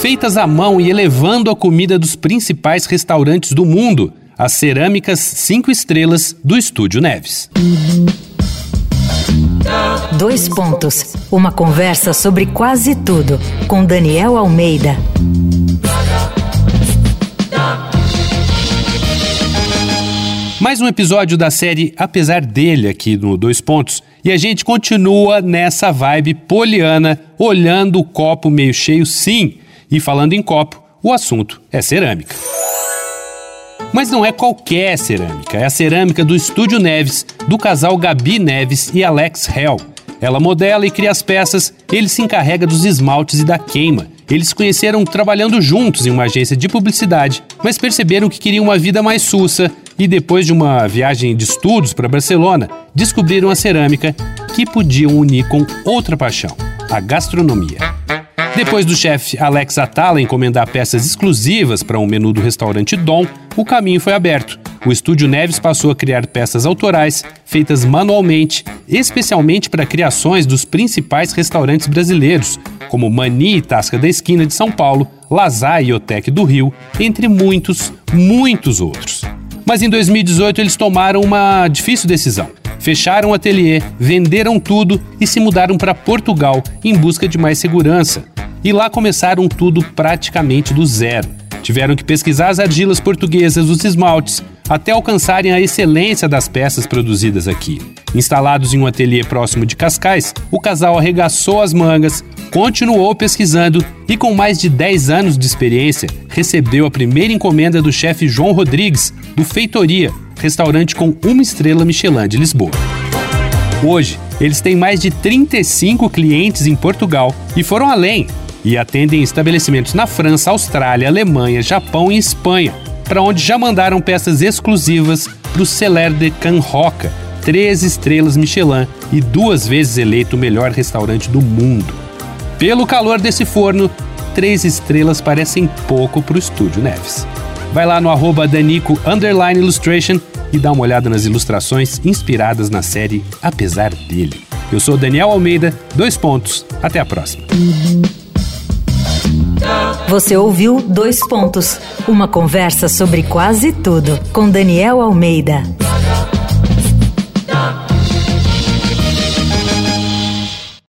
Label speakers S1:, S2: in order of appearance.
S1: feitas à mão e elevando a comida dos principais restaurantes do mundo, as cerâmicas 5 estrelas do Estúdio Neves.
S2: Dois pontos. Uma conversa sobre quase tudo com Daniel Almeida.
S1: Mais um episódio da série Apesar dele aqui no Dois Pontos. E a gente continua nessa vibe poliana, olhando o copo meio cheio, sim. E falando em copo, o assunto é cerâmica. Mas não é qualquer cerâmica, é a cerâmica do Estúdio Neves, do casal Gabi Neves e Alex Hell. Ela modela e cria as peças, ele se encarrega dos esmaltes e da queima. Eles se conheceram trabalhando juntos em uma agência de publicidade, mas perceberam que queriam uma vida mais sussa e depois de uma viagem de estudos para Barcelona, descobriram a cerâmica que podiam unir com outra paixão, a gastronomia. Depois do chefe Alex Atala encomendar peças exclusivas para um menu do restaurante Dom, o caminho foi aberto. O estúdio Neves passou a criar peças autorais, feitas manualmente, especialmente para criações dos principais restaurantes brasileiros, como Mani e Tasca da Esquina de São Paulo, Lazar e Otec do Rio, entre muitos, muitos outros. Mas em 2018 eles tomaram uma difícil decisão. Fecharam o ateliê, venderam tudo e se mudaram para Portugal em busca de mais segurança. E lá começaram tudo praticamente do zero. Tiveram que pesquisar as argilas portuguesas, os esmaltes, até alcançarem a excelência das peças produzidas aqui. Instalados em um ateliê próximo de Cascais, o casal arregaçou as mangas, continuou pesquisando e, com mais de 10 anos de experiência, recebeu a primeira encomenda do chefe João Rodrigues, do Feitoria, restaurante com uma estrela Michelin de Lisboa. Hoje, eles têm mais de 35 clientes em Portugal e foram além e atendem estabelecimentos na França, Austrália, Alemanha, Japão e Espanha, para onde já mandaram peças exclusivas para o Celer de Can Roca, três estrelas Michelin e duas vezes eleito o melhor restaurante do mundo. Pelo calor desse forno, três estrelas parecem pouco para o Estúdio Neves. Vai lá no arroba Danico Illustration e dá uma olhada nas ilustrações inspiradas na série Apesar dele. Eu sou Daniel Almeida, dois pontos. Até a próxima.
S2: Você ouviu Dois Pontos uma conversa sobre quase tudo com Daniel Almeida.